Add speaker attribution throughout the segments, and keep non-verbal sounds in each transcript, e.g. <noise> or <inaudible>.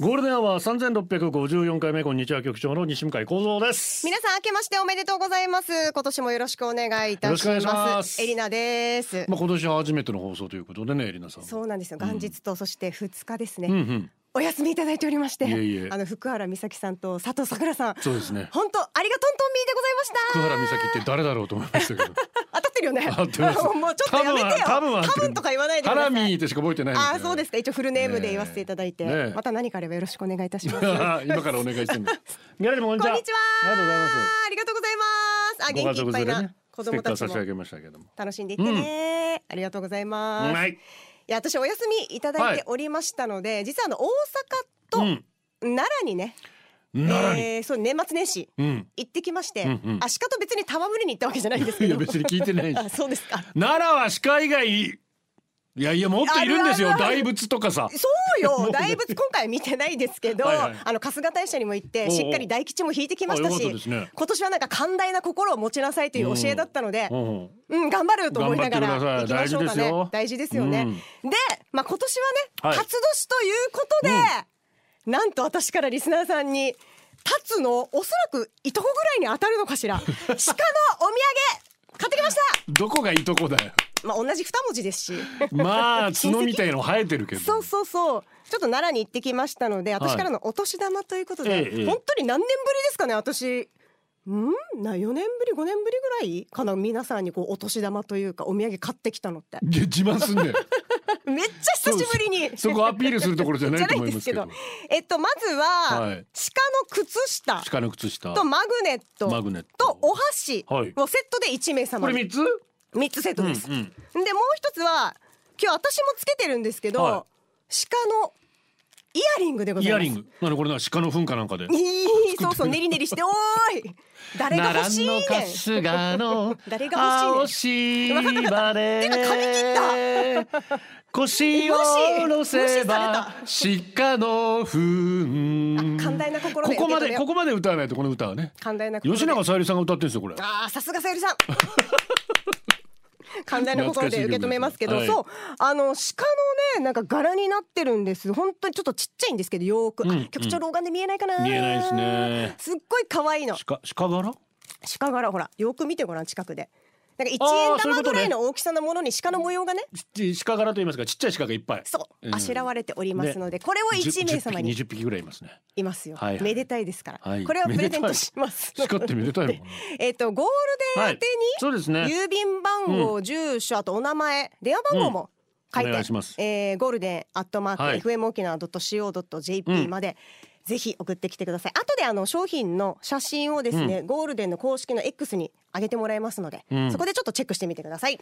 Speaker 1: ゴールデンアワー三千六百五十四回目こんにちは局長の西向井光三です。
Speaker 2: 皆さん明けましておめでとうございます今年もよろしくお願いいたしますエリナです、
Speaker 1: まあ今年は初めての放送ということでねエリナさん。
Speaker 2: そうなんですよ元日とそして2日ですね、
Speaker 1: うんうん。
Speaker 2: お休みいただいておりまして
Speaker 1: いえいえ。
Speaker 2: あの福原美咲さんと佐藤さくらさん。
Speaker 1: そうですね。
Speaker 2: 本当ありがとんとんみーでございました。
Speaker 1: 福原美咲って誰だろうと思いましたけど。<laughs>
Speaker 2: 当たってるよね。
Speaker 1: 当たってます。<laughs>
Speaker 2: もうちょっとやめてよ。
Speaker 1: 多分は多分
Speaker 2: とか言わないでく
Speaker 1: ハ
Speaker 2: ださい。
Speaker 1: ラミーってしか覚えてないん
Speaker 2: ああそうですか。一応フルネームで言わせていただいて、
Speaker 1: ねえ。
Speaker 2: また何かあればよろしくお願いいたします。<laughs>
Speaker 1: 今からお願いしす。ギャラリーもこんにちは。
Speaker 2: こんにちは。
Speaker 1: ありがとうございます。
Speaker 2: ありがとうございます。あ元気いっぱいな子供たちも。
Speaker 1: 差し上げましたけども。
Speaker 2: 楽しんでいってね、ありがとうございます、
Speaker 1: はい。
Speaker 2: いや私お休みいただいておりましたので、実はあの大阪と
Speaker 1: うん。
Speaker 2: 奈良にね、
Speaker 1: なに。
Speaker 2: えー、そう年末年始
Speaker 1: うん。
Speaker 2: 行ってきまして、
Speaker 1: うんうん
Speaker 2: あ鹿と別に戯れに行ったわけじゃないんですけど
Speaker 1: いや別に聞いてないし <laughs>
Speaker 2: あそうですか
Speaker 1: 奈良は鹿以外いやいやもっといるんですよ。大仏とかさ。
Speaker 2: そうよ。<laughs> 大仏今回は見てないですけど
Speaker 1: はいはい。
Speaker 2: あの春日大社にも行ってしっかり大吉も引いてきましたし
Speaker 1: ね。
Speaker 2: 今年はなんか寛大な心を持ちなさいという教えだったので、
Speaker 1: うん。
Speaker 2: うん、頑張ると思いながら行きましょうかね。
Speaker 1: 大事ですよ。
Speaker 2: ね、
Speaker 1: うん。
Speaker 2: で、まあ、今年はね、
Speaker 1: はい。
Speaker 2: 辰年ということで、なんと私からリスナーさんに辰のおそらくいとこぐらいに当たるのかしら。鹿のお土産買ってきました。
Speaker 1: どこがいいとこだよ。
Speaker 2: まあ同じ二文字ですし。
Speaker 1: まあ <laughs> 角みたいの生えてるけど。
Speaker 2: そうそうそう。ちょっと奈良に行ってきましたので私からのお年玉ということで、
Speaker 1: ええええ。
Speaker 2: 本当に何年ぶりですかね私。ん？な4年ぶり5年ぶりぐらい？かな皆さんにこうお年玉というかお土産買ってきたのって。
Speaker 1: いや自慢すんね。<laughs>
Speaker 2: めっちゃ久しぶりに。
Speaker 1: そこアピールするところじゃないと思いますけど。
Speaker 2: えっとまずは、
Speaker 1: はい。
Speaker 2: 鹿の靴下。
Speaker 1: 鹿の靴下。
Speaker 2: とマグネット。
Speaker 1: マグネット。
Speaker 2: とお箸
Speaker 1: はい。
Speaker 2: をセットで1名様に。
Speaker 1: これ三つ？
Speaker 2: 三つセットです。
Speaker 1: うん
Speaker 2: でもう一つは今日私もつけてるんですけど、
Speaker 1: は
Speaker 2: 鹿のイヤリングでございます。
Speaker 1: イヤリング。なにこれな鹿の糞かなんかで。<laughs>
Speaker 2: いいそうそう練り練りしておーい。誰が欲しいねん。<laughs> 誰が欲しいねん。
Speaker 1: 青芝で
Speaker 2: てか髪切
Speaker 1: 腰を下ろせば鹿の糞
Speaker 2: あ寛大な心で
Speaker 1: ここまでここまで歌わないとこの歌はね。
Speaker 2: 寛大な
Speaker 1: 吉永小百合さんが歌ってるんですよこれ。
Speaker 2: あーさすがさゆりさん <laughs> 寛大な心で受け止めますけど、
Speaker 1: 懐かしい曲
Speaker 2: そう。あの鹿のねなんか柄になってるんです。本当にちょっとちっちゃいんですけどよーく、
Speaker 1: うん
Speaker 2: あ局長老眼で見えないかな。
Speaker 1: 見えないですね。
Speaker 2: すっごい可愛いの。
Speaker 1: 鹿鹿柄？
Speaker 2: 鹿柄。ほらよく見てごらん近くでなんか一円玉ぐらいの大きさのものに鹿の模様がね。
Speaker 1: ち鹿柄と言いますかちっちゃい鹿がいっぱい。
Speaker 2: そう。
Speaker 1: うん。
Speaker 2: あしらわれておりますので、これを一名様に
Speaker 1: 20匹ぐらいいますね。
Speaker 2: いますよ、めでたいですから、
Speaker 1: はい。
Speaker 2: これはプレゼントします。
Speaker 1: 鹿ってめでたい <laughs>
Speaker 2: えっとゴールデン宛て
Speaker 1: そうですね。
Speaker 2: に郵便番号、住所あとお名前電話番号も書いて、
Speaker 1: お願いします。
Speaker 2: えーゴールデンアットマーク、
Speaker 1: はい。
Speaker 2: FM 沖縄 .co.jp まで、ぜひ送ってきてください。後であの商品の写真をですね、ゴールデンの公式の X に上げてもらいますので、
Speaker 1: ん。
Speaker 2: そこでちょっとチェックしてみてください。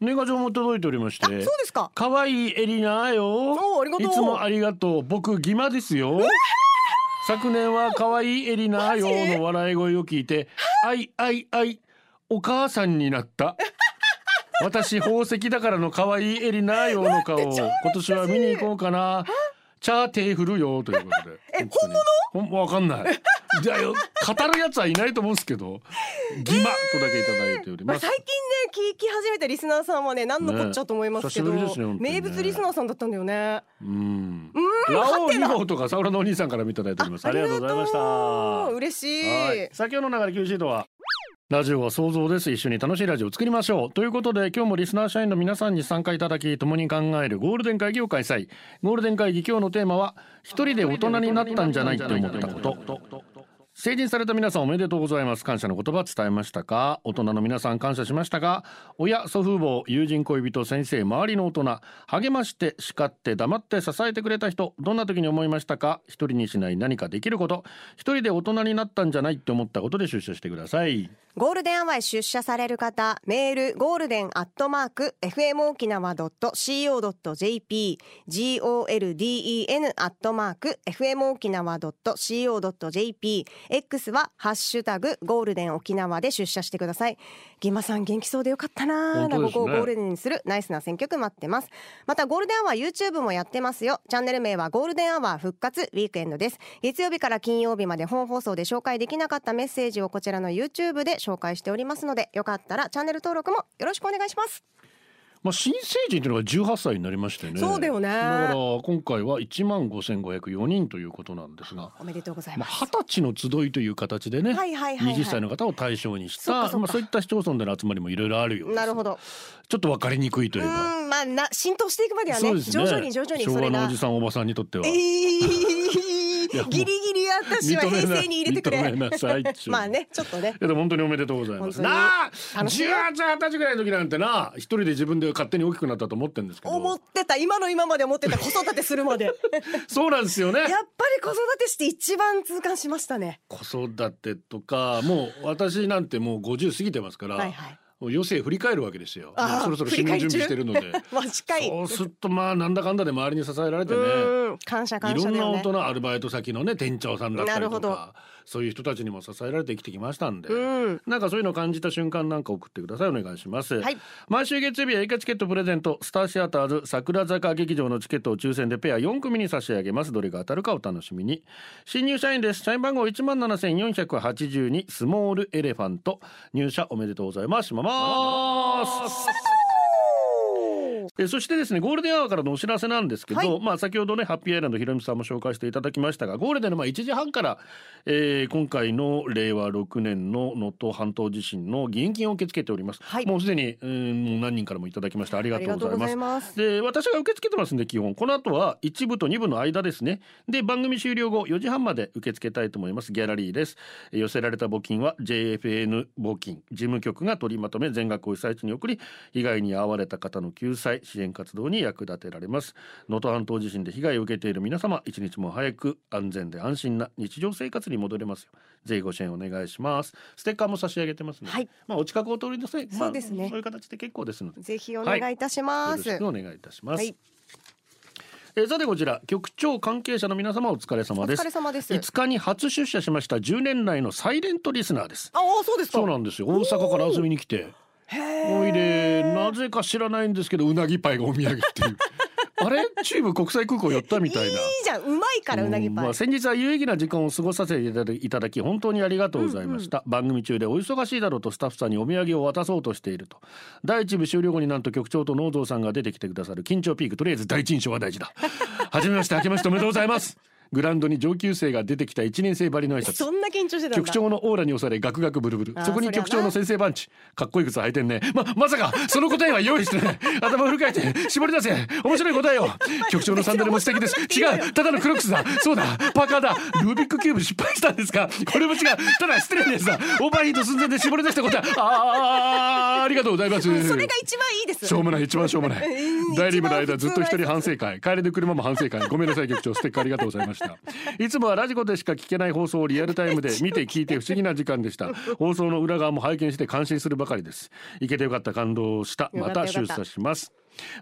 Speaker 1: 年賀状も届いておりまして
Speaker 2: あそうですか。
Speaker 1: 可愛いエリナよ。
Speaker 2: おーありがとう。
Speaker 1: いつもありがとう。僕ギマですよ。昨年は可愛いエリナよの笑い声を聞いてあ。いあいあいお母さんになった。<laughs> 私宝石だからの可愛いエリナよの顔を今年は見に行こうかなチャーテー振るよということで <laughs>
Speaker 2: え
Speaker 1: 本当にほんわかんない <laughs> じゃあよ語るやつはいないと思うんですけどギマとだけいただいております
Speaker 2: まあ最近ね聞き始めたリスナーさんはね何のこっちゃと思いますけど、
Speaker 1: ねね
Speaker 2: 名物リスナーさんだったんだよね
Speaker 1: うん。ラオウ2号とかサウラのお兄さんからもいただいております。ありがとうございました。は
Speaker 2: 嬉しい
Speaker 1: い。先ほどの流れ Q シートは？ラジオは想像です。一緒に楽しいラジオを作りましょう。ということで今日もリスナー社員の皆さんに参加いただき共に考えるゴールデン会議を開催。ゴールデン会議今日のテーマは一人で大人になったんじゃないって思ったこと。成人された皆さんおめでとうございます。感謝の言葉伝えましたか？大人の皆さん感謝しましたか？親祖父母友人恋人先生周りの大人励まして叱って黙って支えてくれた人。どんな時に思いましたか？一人にしない何かできること。一人で大人になったんじゃないって思ったことで出社してください。
Speaker 2: ゴールデンアワーへ出社される方メールゴールデンアットマーク FM 沖縄 .co.jp golden アットマーク FM 沖縄 .co.jp X はハッシュタグゴールデン沖縄で出社してください。ギマさん元気そうでよかったな
Speaker 1: 本当ですね。
Speaker 2: ここをゴールデンにするナイスな選曲待ってます。またゴールデンアワー YouTube もやってますよ。チャンネル名はゴールデンアワー復活ウィークエンドです。月曜日から金曜日まで本放送で紹介できなかったメッセージをこちらの YouTube で紹介しておりますのでよかったらチャンネル登録もよろしくお願いします。
Speaker 1: まあ新成人というのが18歳になりましてね。
Speaker 2: そうだよね。
Speaker 1: だから今回は1万5504人ということなんですが
Speaker 2: おめでとうござい
Speaker 1: まあ
Speaker 2: ます、
Speaker 1: 二十歳の集いという形でね、
Speaker 2: はいはいはいはい。
Speaker 1: 20歳の方を対象にし
Speaker 2: そっかそっか。
Speaker 1: たまあそういった市町村での集まりもいろいろあるよう
Speaker 2: なるほど。
Speaker 1: ちょっと分かりにくいと
Speaker 2: う
Speaker 1: いえば。
Speaker 2: ーんまあな浸透していくまではね
Speaker 1: ね。
Speaker 2: 徐々に徐々に
Speaker 1: 昭和の
Speaker 2: それが
Speaker 1: おじさんおばさんにとっては、<laughs>
Speaker 2: えー、ギリギリ私は平成に入れてくれ。まあねちょっとね。
Speaker 1: いやでも本当におめでとうございます。なあ、
Speaker 2: 楽しい
Speaker 1: 18、20歳ぐらいの時なんてな、一人で自分で勝手に大きくなったと思ってるんですけ
Speaker 2: 思っ
Speaker 1: ど。
Speaker 2: てた今の今まで思ってた子育てするまでやっ <laughs>
Speaker 1: そうなんですよね
Speaker 2: ぱ。り子育てして一番痛感しましたね
Speaker 1: 子育てとか、もう私なんてもう50過ぎてますから。
Speaker 2: はいはい
Speaker 1: 余生振り返るわけですよ。そろそろ死ぬ準備してるので。<laughs> そうするとまあなんだかんだで周りに支えられてね。
Speaker 2: うん感謝
Speaker 1: いろんな大人アルバイト先のね店長さんだったり
Speaker 2: なるほど
Speaker 1: とかそういう人たちにも支えられて生きてきましたんで、
Speaker 2: うん。
Speaker 1: なんかそういうのを感じた瞬間なんか送ってください。お願いします、
Speaker 2: はい。
Speaker 1: 毎週月曜日は映画チケットプレゼント。スターシアターズ桜坂劇場のチケットを抽選でペア4組に差し上げます。どれが当たるかお楽しみに。新入社員です。社員番号17,482スモールエレファント。入社おめでとうございます。しますえーそしてですねゴールデンアワーからのお知らせなんですけど、
Speaker 2: はい。
Speaker 1: まあ先ほどねハッピーアイランドひろみさんも紹介していただきましたがゴールデンのまあ1時半から、えー今回の令和6年の能登半島地震の義援金を受け付けております、
Speaker 2: はい。
Speaker 1: もうすでにうん何人からもいただきましたありが
Speaker 2: とうご
Speaker 1: ざいま
Speaker 2: す。す。
Speaker 1: で私が受け付けてますんで基本。この後は1部と2部の間ですね。で番組終了後4時半まで受け付けたいと思います。ギャラリーです。えー寄せられた募金は JFN 募金。事務局が取りまとめ全額を被災地に送り被害に遭われた方の救済支援活動に役立てられます。能登半島地震で被害を受けている皆様一日も早く安全で安心な日常生活に戻れますよぜひご支援お願いします。ステッカーも差し上げてますので、
Speaker 2: はい
Speaker 1: まあお近くお通りなさい、まあ
Speaker 2: そうですね。
Speaker 1: そういう形で結構ですので。
Speaker 2: ぜひお願いいたします、
Speaker 1: よろしくお願いいたします。
Speaker 2: はい。
Speaker 1: えーさてこちら局長関係者の皆様お疲れ様です。
Speaker 2: お疲れ様です
Speaker 1: 5日に初出社しました10年来のサイレントリスナーです。
Speaker 2: ああそうですか。
Speaker 1: そうなんですよ。大阪から遊びに来ておいでなぜか知らないんですけどうなぎパイがお土産っていう。<laughs> あれ？チーム国際空港寄ったみたいな。い
Speaker 2: いじゃん。うまいからうなぎパイ、
Speaker 1: うんまあ、先日は有意義な時間を過ごさせていただき本当にありがとうございました、番組中でお忙しいだろうとスタッフさんにお土産を渡そうとしていると。第一部終了後になんと局長と農蔵さんが出てきてくださる緊張ピーク。とりあえず第一印象は大事だ。<laughs> はじめまして明けましておめでとうございますグラウンドに上級生が出てきた1年生ばりの挨拶。
Speaker 2: そんな緊張してた
Speaker 1: 局長のオーラに押されガクガクブルブル。そこに局長の先生バンチ。かっこいい靴履いてんね。ままさかその答えは用意してない。<laughs> 頭フル回転絞り出せ。面白い答えを。<laughs> 局長のサンダルも素敵です。違う。ただのクロックスだ。そうだ。パーカーだ。ルービックキューブ失敗したんですか？これも違う。ただ失礼なやつだ。オーバーヒート寸前で絞り出した答え。あーありがとうございます。
Speaker 2: それが一番いいです。
Speaker 1: しょうもない。一番しょうもない。
Speaker 2: うん
Speaker 1: 大リームの間ずっと一人反省会。帰りの車も反省会。ごめんなさい局長。ステッカーありがとうございましたいつもはラジコでしか聞けない放送をリアルタイムで見て聞いて不思議な時間でした。放送の裏側も拝見して感心するばかりです。行けてよかった感動した。また出社します。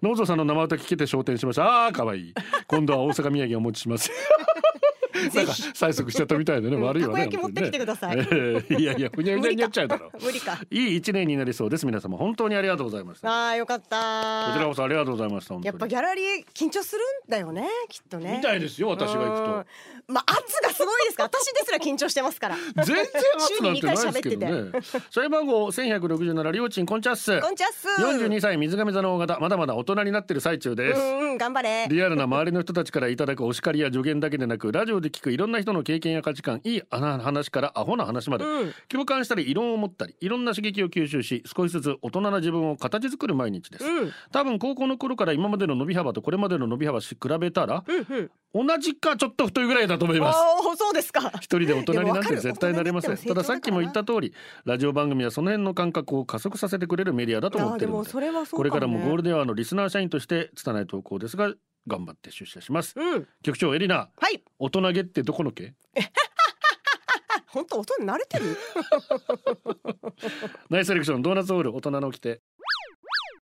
Speaker 1: ノーゾーさんの生歌聞けて昇天しました。あー可愛い今度は大阪土産お持ちしますなんか催促しちゃったみたいでね、
Speaker 2: うん。
Speaker 1: 悪いわね
Speaker 2: たこ焼き持ってきてください。
Speaker 1: えーいやいやふにゃふにゃになっちゃうだろ。
Speaker 2: 無理か。
Speaker 1: いい一年になりそうです。皆様本当にありがとうございました
Speaker 2: あーよかった。
Speaker 1: こちらこそありがとうございました
Speaker 2: やっぱギャラリー緊張するんだよねきっとね。
Speaker 1: みたいですよ私が行くと。
Speaker 2: うん。まあ圧がすごいですから。私ですら緊張してますから。
Speaker 1: 全然圧なんてないですけどね。社員番号1167りょうちんこんちゃっす。
Speaker 2: こんにちはっす。
Speaker 1: 42歳水亀座の大型まだまだ大人になってる最中です。
Speaker 2: うんうん頑張れ。
Speaker 1: リアルな周りの人たちからいただくお叱りや助言だけでなくラジオで聞くいろんな人の経験や価値観いい話からアホな話まで、
Speaker 2: うん。
Speaker 1: 共感したり異論を持ったりいろんな刺激を吸収し少しずつ大人な自分を形作る毎日です、
Speaker 2: うん。
Speaker 1: 多分高校の頃から今までの伸び幅とこれまでの伸び幅し比べたら、
Speaker 2: うんうん。
Speaker 1: 同じかちょっと太いぐらいだと思います。
Speaker 2: ああそうですか。
Speaker 1: 一人で大人になん
Speaker 2: でもわかる。
Speaker 1: て絶対なれません。たださっきも言った通りラジオ番組はその辺の感覚を加速させてくれるメディアだと思っているので。これからもゴールデンアワーのリスナー社員として拙い投稿ですが頑張って出社します。
Speaker 2: うん。
Speaker 1: 局長エリナ
Speaker 2: はい。
Speaker 1: 大人げってどこの毛？<laughs>
Speaker 2: 本当音に慣れてる？<laughs>
Speaker 1: ナイスセレクションドーナツオール大人のて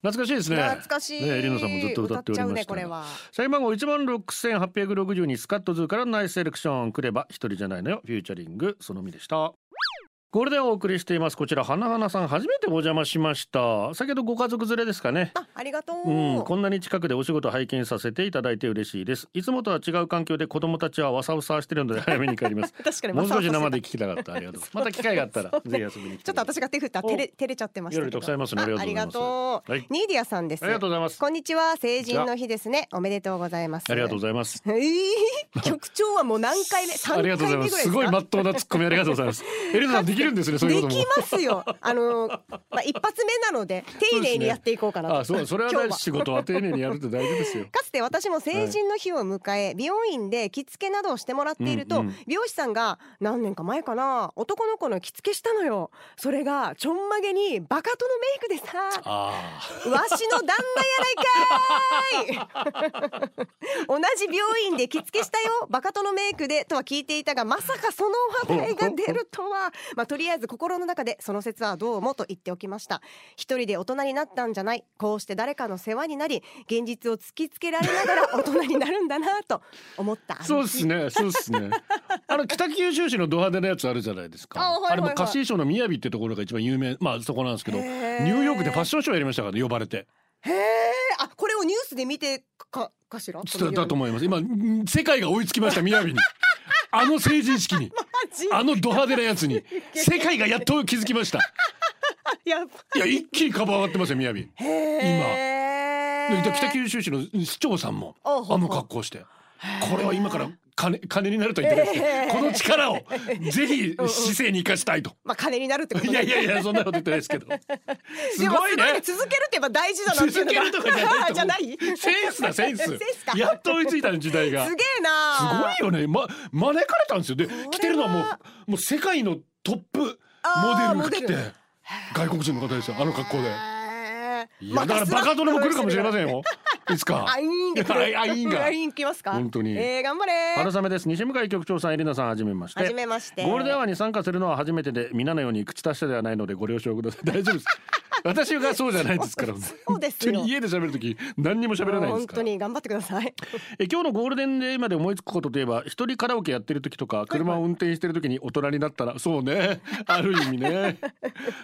Speaker 1: 懐かしいですね。
Speaker 2: 懐かしい、
Speaker 1: ねエリナさんもずっと歌っておりました
Speaker 2: ね。
Speaker 1: 社員番号1万6862スカットズーからナイスセレクションくれば一人じゃないのよ。フューチャリングそのみでしたゴールデンをお送りしています。こちら花花さん初めてお邪魔しました。先ほどご家族連れですかね。
Speaker 2: あありがとう、
Speaker 1: うん、こんなに近くでお仕事拝見させていただいて嬉しいです。いつもとは違う環境で子供たちはわさわさしてるので早めに帰ります。<laughs>
Speaker 2: 確かに
Speaker 1: もう少し生で聞きたかった。ありがとう。<laughs> また機会があったらぜひ遊びに来て
Speaker 2: ちょっと私が手振ったら照れ照れちゃってましたけど。
Speaker 1: いますねありがとうはい。
Speaker 2: ニーディアさんです。
Speaker 1: ありがとうございます。
Speaker 2: こんにちは。成人の日ですね。おめでとうございます。
Speaker 1: ありがとうございます。
Speaker 2: えー、局長はもう何回目？三
Speaker 1: ありがとうございます。すごい真っ当なツッコミありがとうございます。<laughs> エリナさんできるんですねそういうことも。
Speaker 2: できますよ。あのまあ一発目なので丁寧にやっていこうかなと。
Speaker 1: あそうそれは仕事は丁寧にやるって大事ですよ。<laughs>
Speaker 2: かつて私も成人の日を迎え、美容院で着付けなどをしてもらっていると、
Speaker 1: うんうん。
Speaker 2: 美容師さんが何年か前かな男の子の着付けしたのよ。それがちょんまげにバカ殿メイクでさ。
Speaker 1: あ
Speaker 2: わしの旦那やないかい。<laughs> 同じ病院で着付けしたよバカ殿メイクでとは聞いていたがまさかその話題が出るとは。まあとりあえず心の中でその説はどうもと言っておきました。一人で大人になったんじゃない。こうして誰かの世話になり現実を突きつけられながら大人になるんだなと思った
Speaker 1: あそうですね。そうですね。<laughs> あの北九州市のド派手なやつあるじゃないですか。
Speaker 2: あはいはいはい。
Speaker 1: れも貸衣装の雅ってところが一番有名まあそこなんですけどニューヨークでファッションショーやりましたからね呼ばれて。
Speaker 2: へえあこれをニュースで見てかかしら？
Speaker 1: だだと思います。今ん世界が追いつきました雅にあの成人式に <laughs> あのド派手なやつに <laughs> 世界がやっと気づきました。い。や一気に株上がってますよ雅で
Speaker 2: へえ
Speaker 1: 北九州市の市長さんもあの格好して。これは今から金金になると言ってです。けどこの力を <laughs> ぜひ市政に生かしたいと。
Speaker 2: まあ金になるってこと
Speaker 1: いやいやい
Speaker 2: や
Speaker 1: やそんなこと言ってないですけど。<laughs> すごいね。
Speaker 2: 続けるってやっぱ大事だなっていうのが。
Speaker 1: 続けるとかじゃないと。<laughs>
Speaker 2: じゃない？
Speaker 1: センスだセンス。やっと追いついた時代が。
Speaker 2: すげえな
Speaker 1: すごいよね。ま招かれたんですよ。で着てるのはもうもう世界のトップモデルが着
Speaker 2: あーモ
Speaker 1: て外国人の方ですよ。あの格好で。いやだからバカ殿も来るかもしれませんよいつか。
Speaker 2: あいいんで来る
Speaker 1: あいいんが
Speaker 2: あ <laughs> いん来ますか
Speaker 1: 本当に。
Speaker 2: えー、頑張れ。
Speaker 1: 春雨です西向井局長さんエリナさんはじめまして。
Speaker 2: はじめまして。
Speaker 1: ゴールデンアワーに参加するのは初めてで皆のように口達者ではないのでご了承ください。<laughs> 大丈夫です。<laughs> 私がそうじゃないですから。
Speaker 2: そうですよ。
Speaker 1: 家で喋る時何にも喋らないです
Speaker 2: 本当
Speaker 1: から
Speaker 2: に頑張ってください。
Speaker 1: え今日のゴールデンデーまで思いつくことといえば一人カラオケやってる時とか車を運転してる時に大人になったらそうね。ある意味ね。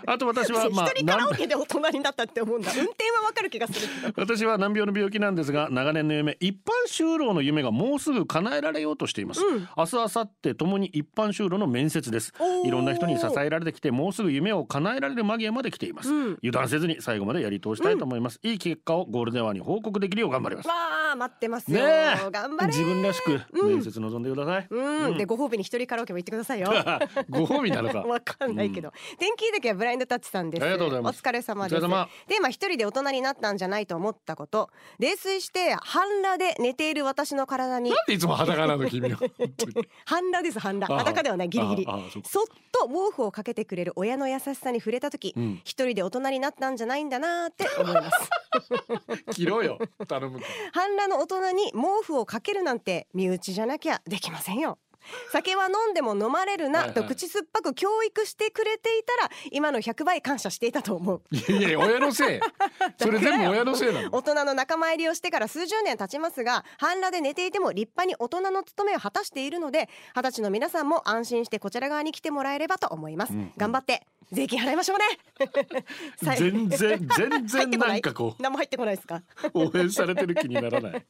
Speaker 1: あと私はまあ
Speaker 2: 一人カラオ
Speaker 1: 難
Speaker 2: ケで大人になったって思うんだ。運転はわかる気がする。
Speaker 1: 私は難病の病気なんですが長年の夢一般就労の夢がもうすぐ叶えられようとしています、
Speaker 2: うん。
Speaker 1: 明日明後日ともに一般就労の面接です。いろんな人に支えられてきてもうすぐ夢を叶えられる間際まで来ています、
Speaker 2: うん。
Speaker 1: 油断せずに最後までやり通したいと思います、いい結果をゴールデンワンに報告できるよう頑張ります。
Speaker 2: わあ待ってますよ、
Speaker 1: ねえ
Speaker 2: 頑張れ
Speaker 1: 自分らしく
Speaker 2: うん。
Speaker 1: 面接臨んでください、
Speaker 2: うん、でご褒美に一人カラオケも行ってくださいよ。<laughs>
Speaker 1: ご褒美なのか。<laughs>
Speaker 2: わかんないけど、天気だけはブラインドタッチさんです。
Speaker 1: ありがとうございます。
Speaker 2: お疲れ様です。でまあ一人で大人になったんじゃないと思ったこと泥酔して半裸で寝ている私の体に。
Speaker 1: なんでいつも裸なの君は？<laughs>
Speaker 2: 半裸です半裸。
Speaker 1: あ
Speaker 2: 裸ではないギリギリ。
Speaker 1: そ
Speaker 2: っと毛布をかけてくれる親の優しさに触れた時、
Speaker 1: うん。
Speaker 2: 一人で大人になったんじゃないんだなって思います。<laughs>
Speaker 1: 切ろよ。頼む <laughs>
Speaker 2: 半裸の大人に毛布をかけるなんて身内じゃなきゃできませんよ酒は飲んでも飲まれるないと口酸っぱく教育してくれていたら今の100倍感謝していたと思う。
Speaker 1: いやいや親のせい。<laughs> それ全部親のせいなの。
Speaker 2: 大人の仲間入りをしてから数十年経ちますが半裸で寝ていても立派に大人の務めを果たしているので二十歳の皆さんも安心してこちら側に来てもらえればと思います、
Speaker 1: うんうん。
Speaker 2: 頑張って税金払いましょうね。<laughs>
Speaker 1: 全然全
Speaker 2: 入
Speaker 1: 然
Speaker 2: な
Speaker 1: んかこう
Speaker 2: 何も入ってこないですか？
Speaker 1: 応援されてる気にならない。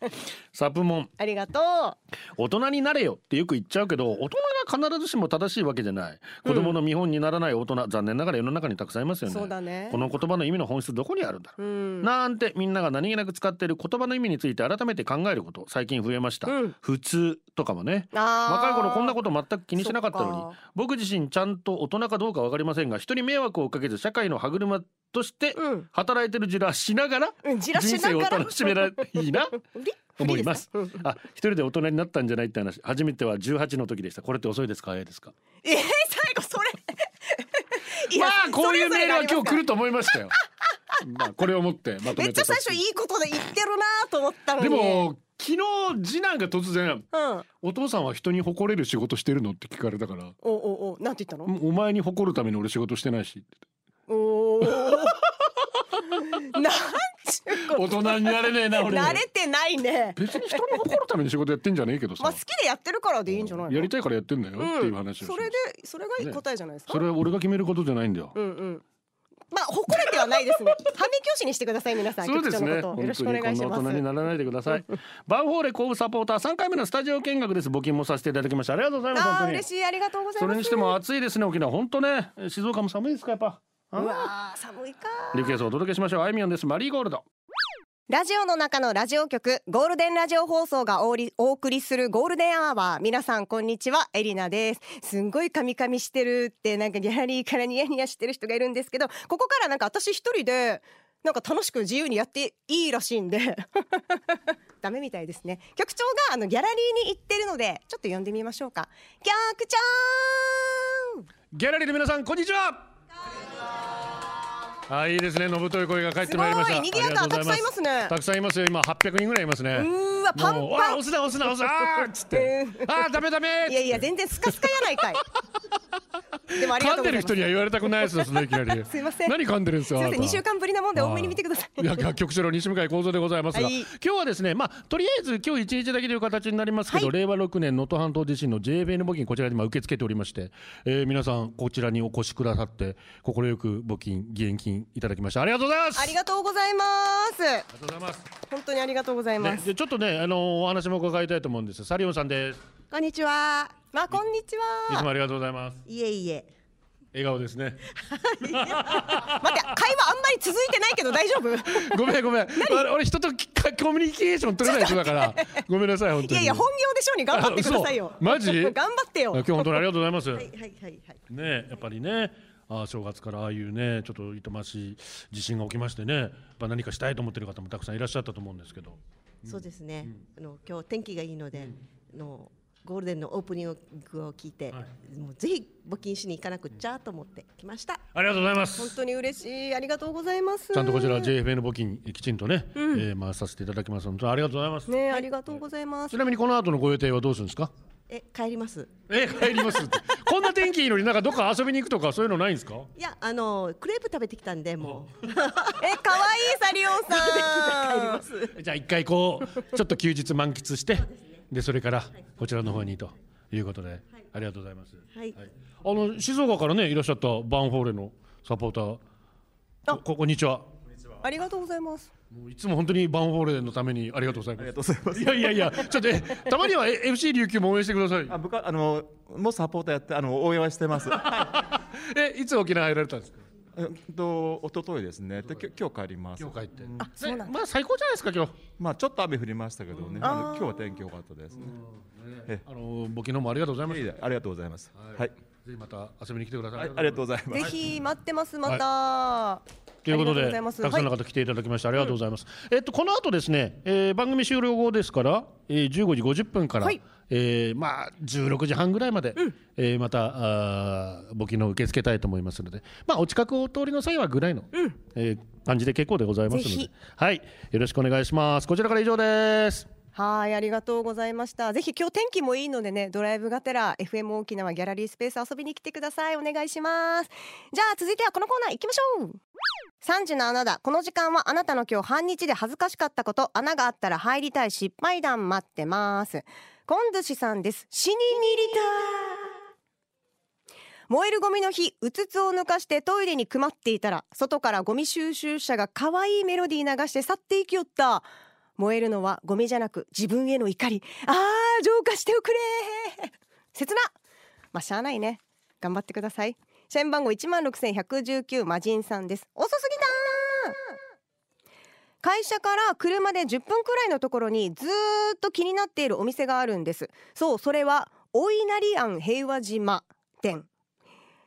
Speaker 1: サプモン。
Speaker 2: ありがとう。
Speaker 1: 大人になれよってよく言っちゃうけど大人が必ずしも正しいわけじゃない。子供の見本にならない大人、残念ながら世の中にたくさんいますよね。
Speaker 2: ね。
Speaker 1: この言葉の意味の本質どこにあるんだろう、
Speaker 2: うん。
Speaker 1: なんてみんなが何気なく使っている言葉の意味について改めて考えること最近増えました、
Speaker 2: うん。
Speaker 1: 普通とかもね。若い頃こんなこと全く気にしなかったのに僕自身ちゃんと大人かどうかわかりませんが人に迷惑をかけず社会の歯車として
Speaker 2: うん。
Speaker 1: 働いてるじらしながら人生を楽しめらい。いな。<laughs>
Speaker 2: リ
Speaker 1: 思います。あ一人で大人になったんじゃないって話。初めては18の時でした。これって遅いですか？早いですか？
Speaker 2: えー、最後それ。<laughs> い
Speaker 1: ま
Speaker 2: や
Speaker 1: あこういうメールは今日来
Speaker 2: る
Speaker 1: ると思いましたよ。<laughs> まあこれをもってまとめた
Speaker 2: めっちゃ最初いいことで言ってるなと思ったのに。
Speaker 1: でも聞昨日次男が突然
Speaker 2: うん「
Speaker 1: お父さんは人に誇れる仕事してるの?」って聞かれたから。
Speaker 2: おおおなんて言ったの「
Speaker 1: お前に誇るために俺仕事してないし」
Speaker 2: おお <laughs> なんちゅうこ
Speaker 1: 大人になれねえな
Speaker 2: と
Speaker 1: 俺
Speaker 2: 慣れてないね
Speaker 1: 別に人に誇るために仕事やってんじゃねえけどさ
Speaker 2: まあ好きでやってるからでいいんじゃないの？
Speaker 1: やりたいからやってんだよっていう話
Speaker 2: それでそれが答えじゃないですか、
Speaker 1: それは俺が決めることじゃないんだよ
Speaker 2: うんうんまあ誇れてはないですね <laughs> 反面教師にしてください皆さん
Speaker 1: そうですね。
Speaker 2: よろしくお願いします
Speaker 1: 大人にならないでください。<laughs> バンホーレ甲府サポーター3回目のスタジオ見学です。募金もさせていただきました。ありがとうございます。
Speaker 2: あ。嬉しいありがとうございます
Speaker 1: それにしても暑いですね沖縄。本当ね。静岡も寒いですかやっぱ。
Speaker 2: うわー寒いか
Speaker 1: リクエストをお届けしましょう。あいみょんです。マリーゴールド。
Speaker 2: ラジオの中のラジオ局ゴールデンラジオ放送がおりお送りするゴールデンアワー。皆さんこんにちは。エリナです。すんごいカミカミしてるってなんかギャラリーからニヤニヤしてる人がいるんですけどここからなんか私一人でなんか楽しく自由にやっていいらしいんで。<laughs> ダメみたいですね。局長があのギャラリーに行ってるのでちょっと呼んでみましょうか。局長
Speaker 1: ギャラリーの皆さんこんにちは。あいいですね。のぶとい声が帰ってまいりました。
Speaker 2: すごい賑やかたくさんいますね
Speaker 1: たくさんいますよ。今800人ぐらいいますね。
Speaker 2: うーわパンパン
Speaker 1: あ押すな押すな押すなつって。<laughs> あーダメダメ。
Speaker 2: いやいや全然スカスカやないかい <laughs> でもありが
Speaker 1: 噛んでる人には言われたくないですよ。そのいきなり。
Speaker 2: すいません
Speaker 1: 何噛んでるんですよ。
Speaker 2: すいません
Speaker 1: あなた
Speaker 2: 2週間ぶりなもんで多めに見てください
Speaker 1: いや局長の西向井幸三でございますが、
Speaker 2: はい
Speaker 1: 今日はですねまあとりあえず今日一日だけという形になりますけど、
Speaker 2: は
Speaker 1: 令和6年能登半島地震の JFN 募金こちらに今受け付けておりまして、えー皆さんこちらにお越しくださって快く募金義援金いただきました。ありがとうございます。
Speaker 2: ありがとうございます。
Speaker 1: ありがとうございます。
Speaker 2: 本当にありがとうございま
Speaker 1: ね、
Speaker 2: す、
Speaker 1: でちょっとねあのーお話も伺いたいと思うんです。サリオンさんです。
Speaker 3: こんにちは。
Speaker 2: まあこんにち
Speaker 1: いつも
Speaker 2: は
Speaker 1: ありがとうございます。
Speaker 3: いえいえ。
Speaker 1: 笑顔ですね。<laughs>
Speaker 2: 待って会話あんまり続いてないけど大丈夫？い
Speaker 1: ごめんごめん。俺俺人とコミュニケーション取れない人だから。ごめんなさい本当に。
Speaker 2: やいや本業でしょうに頑張ってくださいよ。
Speaker 1: マジ？
Speaker 2: 頑張ってよ。
Speaker 1: あ今日本当にありがとうございます、
Speaker 3: はいはいはいはい。
Speaker 1: ねやっぱりねあー正月からああいうねちょっと痛ましい地震が起きましてねやっぱ何かしたいと思ってる方もたくさんいらっしゃったと思うんですけど。
Speaker 3: そうですね。あの今日天気がいいので、あのゴールデンのオープニングを聞いて、
Speaker 1: はい。
Speaker 3: もうぜひ募金しに行かなくっちゃと思って来ました。
Speaker 1: ありがとうございます。
Speaker 2: 本当に嬉しい。ありがとうございます。
Speaker 1: ちゃんとこちら JFN 募金きちんとね、えー回させていただきます。のでありがとうございます、
Speaker 2: ねありがとうございます。
Speaker 1: ちなみにこの後のご予定はどうするんですか？
Speaker 3: え帰ります。
Speaker 1: え帰りますって。こんな天気いいのになんかどっか遊びに行くとかそういうのないんですか？
Speaker 3: いやあのクレープ食べてきたんでもう。<laughs>
Speaker 2: え可愛いサリオンさん。<laughs>
Speaker 1: じゃあ一回こうちょっと休日満喫してでそれからこちらの方にということで、ありがとうございます、
Speaker 3: はい。
Speaker 1: あの静岡からねいらっしゃったバンホーレのサポーター。こここんにちは
Speaker 2: ありがとうございます。
Speaker 1: もういつも本当にバンホーレのためにありがとうございます。ありがとうございます。いやいやいやちょっとえたまにはえ FC 琉球も応援してください。
Speaker 4: あ僕はあのもうサポーターやってあの応援はしてます。<laughs>
Speaker 1: えいつ沖縄入られたんですか？
Speaker 4: えっと一昨日ですね。で今日帰ります。
Speaker 1: 今日帰って。
Speaker 2: あそうなんだ。
Speaker 1: まあ最高じゃないですか今日。
Speaker 4: まあちょっと雨降りましたけどね。あの今日は天気良かったです。ね。
Speaker 1: あの募金の方もありがとうございます。
Speaker 4: ありがとうございます。はい。
Speaker 1: ぜひまた遊びに来てください。
Speaker 4: ありがとうございます。
Speaker 2: ぜひ待ってますまた、
Speaker 1: ということでたくさんの
Speaker 2: は
Speaker 1: 方来ていただきましてありがとうございます。えっとこの後ですね、えー番組終了後ですから、えー、15時50分から、
Speaker 2: はい。
Speaker 1: えーまあ16時半ぐらいまで、えーまたあー募金の受け付けたいと思いますので、まあお近くお通りの際はぐらいの、えー感じで結構でございますのではい。よろしくお願いします。こちらから以上です。
Speaker 2: はい、ありがとうございました。ぜひ今日天気もいいのでね、ドライブがてら FM 沖縄ギャラリースペース遊びに来てください。お願いします。じゃあ続いてはこのコーナー行きましょう。3時の穴だ。この時間はあなたの今日半日で恥ずかしかったこと、穴があったら入りたい失敗談待ってます。コンドゥシさんです。死ににりた燃えるゴミの日うつつを抜かしてトイレにくまっていたら外からゴミ収集車が可愛いメロディー流して去っていきよった燃えるのはゴミじゃなく自分への怒り。あー浄化しておくれ。切な。まあしゃあないね。頑張ってください。社員番号16,119魔人さんです。遅すぎた会社から車で10分くらいのところにずーっと気になっているお店があるんです。そうそれはお稲荷庵平和島店。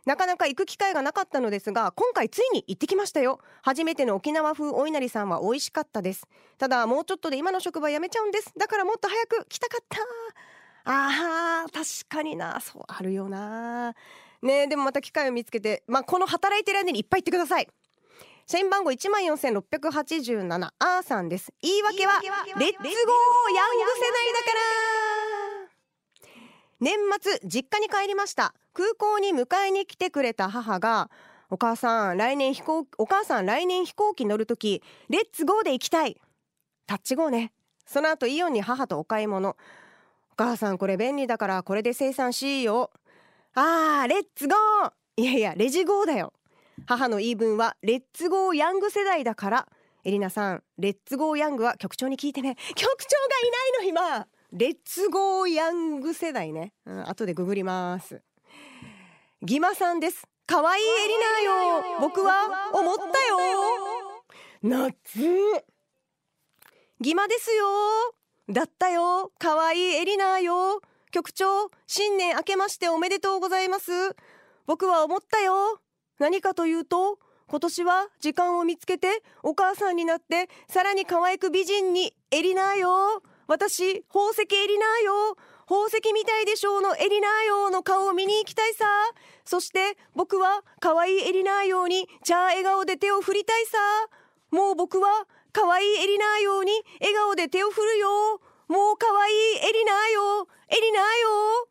Speaker 2: なかなか行く機会がなかったのですが今回ついに行ってきましたよ。初めての沖縄風お稲荷さんは美味しかったです。ただもうちょっとで今の職場辞めちゃうんです。だからもっと早く来たかった。あー確かにな。そうあるよな。ねえでもまた機会を見つけてまあこの働いてる間にいっぱい行ってください。社員番号一万四千六百八十七。あーさんです。言い訳はレッツゴーヤング世代だから年末実家に帰りました。空港に迎えに来てくれた母がお母さん来年飛行お母さん来年飛行機乗るときレッツゴーで行きたい。タッチゴーね。その後イオンに母とお買い物。お母さんこれ便利だからこれで生産しいよ。あーレッツゴー!いやいやレジゴーだよ。母の言い分はレッツゴーヤング世代だから。エリナさんレッツゴーヤングは局長に聞いてね。局長がいないの今!レッツゴーヤング世代ね、うん、後でググります。ギマさんです。可愛いエリナよ。僕は思ったよ。夏。ギマですよ。だったよ。可愛いエリナよ。局長新年明けましておめでとうございます。僕は思ったよ。何かというと今年は時間を見つけてお母さんになってさらに可愛く美人にエリナーよ。私宝石エリナーよ。宝石みたいでしょうのエリナーよの顔を見に行きたいさ。そして僕は可愛いエリナーよにじゃあ笑顔で手を振りたいさ。もう僕は可愛いエリナーよに笑顔で手を振るよ。もう可愛いエリナーよ。エリナーよ。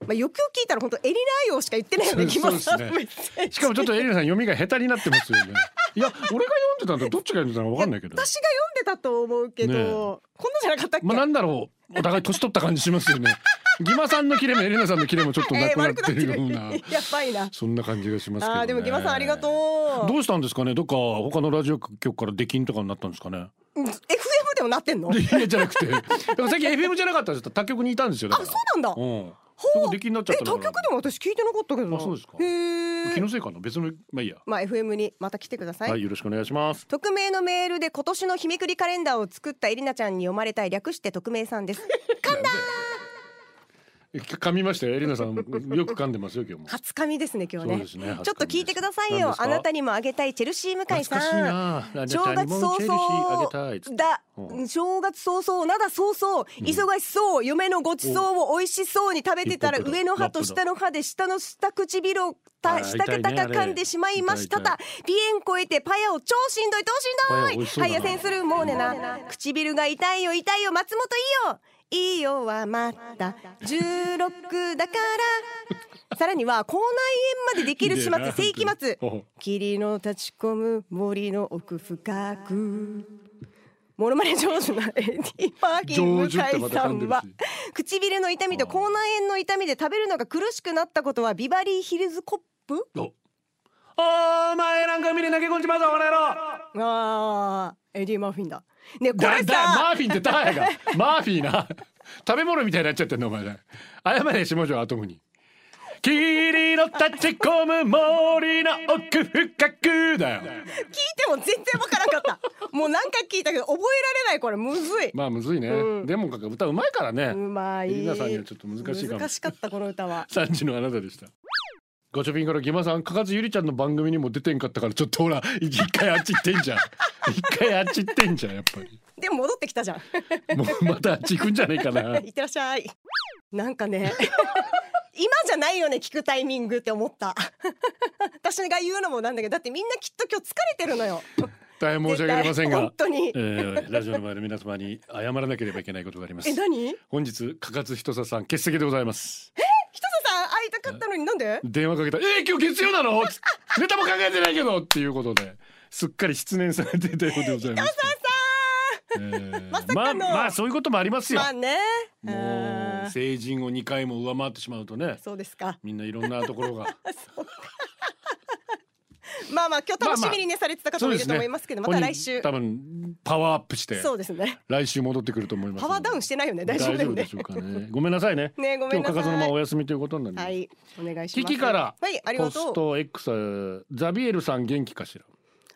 Speaker 2: まあ、よくよく聞いたら本当エリナーよしか言ってないよね。
Speaker 1: そうですね。しかもちょっとエリナさん読みが下手になってますよね。いや、俺が読んでたんだどっちが読んでたのかわかんないけど。
Speaker 2: 私が読んでたと思うけど、
Speaker 1: ね
Speaker 2: こんなじゃなかったっけ？
Speaker 1: まあなんだろう、お互い年取った感じしますよね。<laughs> ギマさんのキレもエリナさんのキレもちょっとなくなってるような、<laughs>
Speaker 2: やばいな。
Speaker 1: そんな感じがしますけど、ね。
Speaker 2: でもギマさんありがとう。
Speaker 1: どうしたんですかね？どっか他のラジオ局から出禁とかになったんですかね？
Speaker 2: うん FM でもなってんの？
Speaker 1: いやじゃなくて、でも最近 FM じゃなかったです。他局にいたんですよ。
Speaker 2: あそうなんだ。
Speaker 1: うん。
Speaker 2: ほ
Speaker 1: そこ出禁になっちゃっ
Speaker 2: え他
Speaker 1: たのかな
Speaker 2: 局でも私聞いてなかったけどな。
Speaker 1: あそうですか。気のせいかな。別のまあいいや。
Speaker 2: まあ FM にまた来てください。
Speaker 1: はい、よろしくお願いします。
Speaker 2: 匿名のメールで今年の日めくりカレンダーを作ったエリナちゃんに読まれたい略して匿名さんです。
Speaker 1: 噛 <laughs> みましたよ。エリナさんよく噛んでますよ今日も。
Speaker 2: 初髪ですね今日ね。
Speaker 1: そうですね
Speaker 2: ちょっと聞いてくださいよ。あなたにもあげたいチェルシー向井さん。正月早々だ
Speaker 1: うん。
Speaker 2: 正月早々なだ早々。忙しそう。嫁のごちそうを美味しそうに食べてたら上の歯と下の歯で下の下唇を
Speaker 1: あ
Speaker 2: たしたけたか噛んでしまいましたたピエン超えてパヤを超しんどい超しんどい。はいやせんするもうねな。唇が痛いよ痛いよ松本いいよいいよはまた16だから。さらには口内炎までできる始末。世紀末。霧の立ち込む森の奥深く。モノマネ上手なエディ・パーキン向井さんは。唇の痛みと口内炎の痛みで食べるのが苦しくなったことはビバリーヒルズコップ？
Speaker 1: お。お前なんか見れなきゃこんちまうぞこの野郎
Speaker 2: あーエディ・マーフィンだねこれ
Speaker 1: だだマ
Speaker 2: さ
Speaker 1: ーフィンって誰が？<laughs> マーフィーな。食べ物みたいになっちゃってんのお前。ら謝れ下條アトムに霧の立ち込む森の奥深くだよ。
Speaker 2: 聞いても全然わからんかった。もう何回聞いたけど覚えられないこれ。むずい。
Speaker 1: まあむずいね、
Speaker 2: うん。
Speaker 1: でもか歌うまいからね。
Speaker 2: うまい。
Speaker 1: エリナさんにはちょっと難しいかも。
Speaker 2: 難しかったこの歌は。
Speaker 1: 三時のあなたでしたガチャピンからギマさんかかずゆりちゃんの番組にも出てんかったからちょっとほら一回あっち行ってんじゃん。<laughs> 一回あっち行ってんじゃんやっぱり。
Speaker 2: でも戻ってきたじゃん。
Speaker 1: もうまたあっち行くんじゃないかな。<laughs>
Speaker 2: いってらっしゃい。なんかね <laughs> 今じゃないよね聞くタイミングって思った。私が言うのもなんだけどだってみんなきっと今日疲れてるのよ。
Speaker 1: 大変申し訳ありませんが
Speaker 2: 本当に。
Speaker 1: えー、ラジオの前の皆様に謝らなければいけないことがあります。
Speaker 2: え何？
Speaker 1: 本日かかずひとささん欠席でございます。
Speaker 2: ひとささん会いたかったのになんで？
Speaker 1: 電話かけた。ら「えー、今日月曜なの? <laughs>」ネタも考えてないけど」っていうことですっかり失念されていたようでございます。えー
Speaker 2: ま
Speaker 1: まあまあそういうこともありますよ、
Speaker 2: まあね。
Speaker 1: も
Speaker 2: う
Speaker 1: うん。成人を2回も上回ってしまうとね。
Speaker 2: そうですか。
Speaker 1: みんないろんなところが <laughs>
Speaker 2: まあまあ今日楽しみにねされてた方もいると思いますけどまた来週。
Speaker 1: 多分パワーアップして
Speaker 2: そうですね。
Speaker 1: 来週戻ってくると思います
Speaker 2: パワーダウンしてないよね大丈夫
Speaker 1: でしょうかね。ごめんなさいね。<laughs>
Speaker 2: ねごめんなさい。
Speaker 1: 今日かかお休みということになります、
Speaker 2: はいお願いし
Speaker 1: キ
Speaker 2: ます。
Speaker 1: キから
Speaker 2: はいありが
Speaker 1: ポス
Speaker 2: とう
Speaker 1: ト X ザビエルさん元気かしら？